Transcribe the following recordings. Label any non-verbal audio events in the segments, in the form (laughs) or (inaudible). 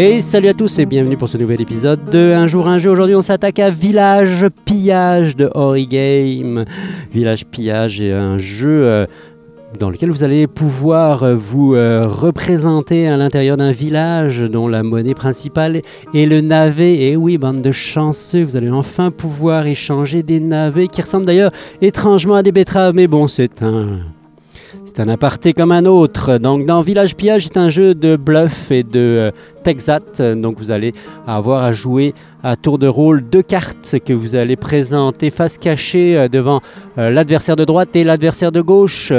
Et salut à tous et bienvenue pour ce nouvel épisode de Un jour un jeu. Aujourd'hui on s'attaque à Village Pillage de Origame. Village Pillage est un jeu euh, dans lequel vous allez pouvoir euh, vous euh, représenter à l'intérieur d'un village dont la monnaie principale est le navet. Et oui, bande de chanceux, vous allez enfin pouvoir échanger des navets qui ressemblent d'ailleurs étrangement à des betteraves. Mais bon, c'est un c'est un aparté comme un autre. Donc, dans Village Pillage, c'est un jeu de bluff et de euh, Texat. Donc, vous allez avoir à jouer à tour de rôle deux cartes que vous allez présenter face cachée euh, devant euh, l'adversaire de droite et l'adversaire de gauche.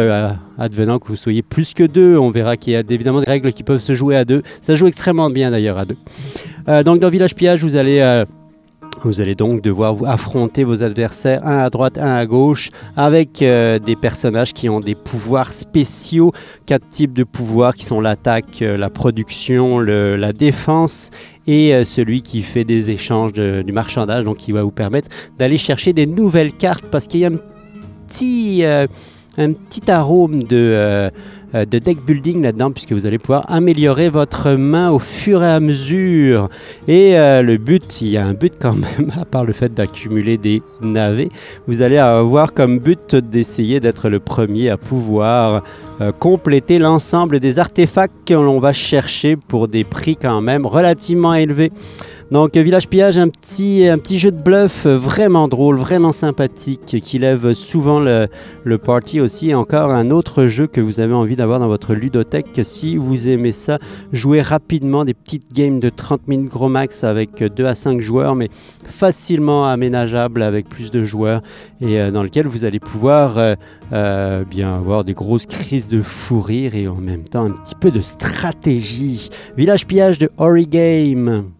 advenant que vous soyez plus que deux, on verra qu'il y a évidemment des règles qui peuvent se jouer à deux. Ça joue extrêmement bien d'ailleurs à deux. donc, dans Village Pillage, vous allez vous allez donc devoir affronter vos adversaires, un à droite, un à gauche, avec euh, des personnages qui ont des pouvoirs spéciaux, quatre types de pouvoirs qui sont l'attaque, euh, la production, la défense et euh, celui qui fait des échanges du marchandage, donc qui va vous permettre d'aller chercher des nouvelles cartes parce qu'il y a un petit, un petit arôme de euh, de deck building là-dedans, puisque vous allez pouvoir améliorer votre main au fur et à mesure. Et euh, le but, il y a un but quand même, (laughs) à part le fait d'accumuler des navets, vous allez avoir comme but d'essayer d'être le premier à pouvoir euh, compléter l'ensemble des artefacts que l'on va chercher pour des prix quand même relativement élevés. Donc Village Pillage, un petit, un petit jeu de bluff vraiment drôle, vraiment sympathique, qui lève souvent le, le party aussi. Et encore un autre jeu que vous avez envie d'avoir dans votre ludothèque. Si vous aimez ça, jouez rapidement des petites games de 30 minutes gros max avec 2 à 5 joueurs, mais facilement aménageable avec plus de joueurs et euh, dans lequel vous allez pouvoir euh, euh, bien avoir des grosses crises de fou rire et en même temps un petit peu de stratégie. Village Pillage de Origame.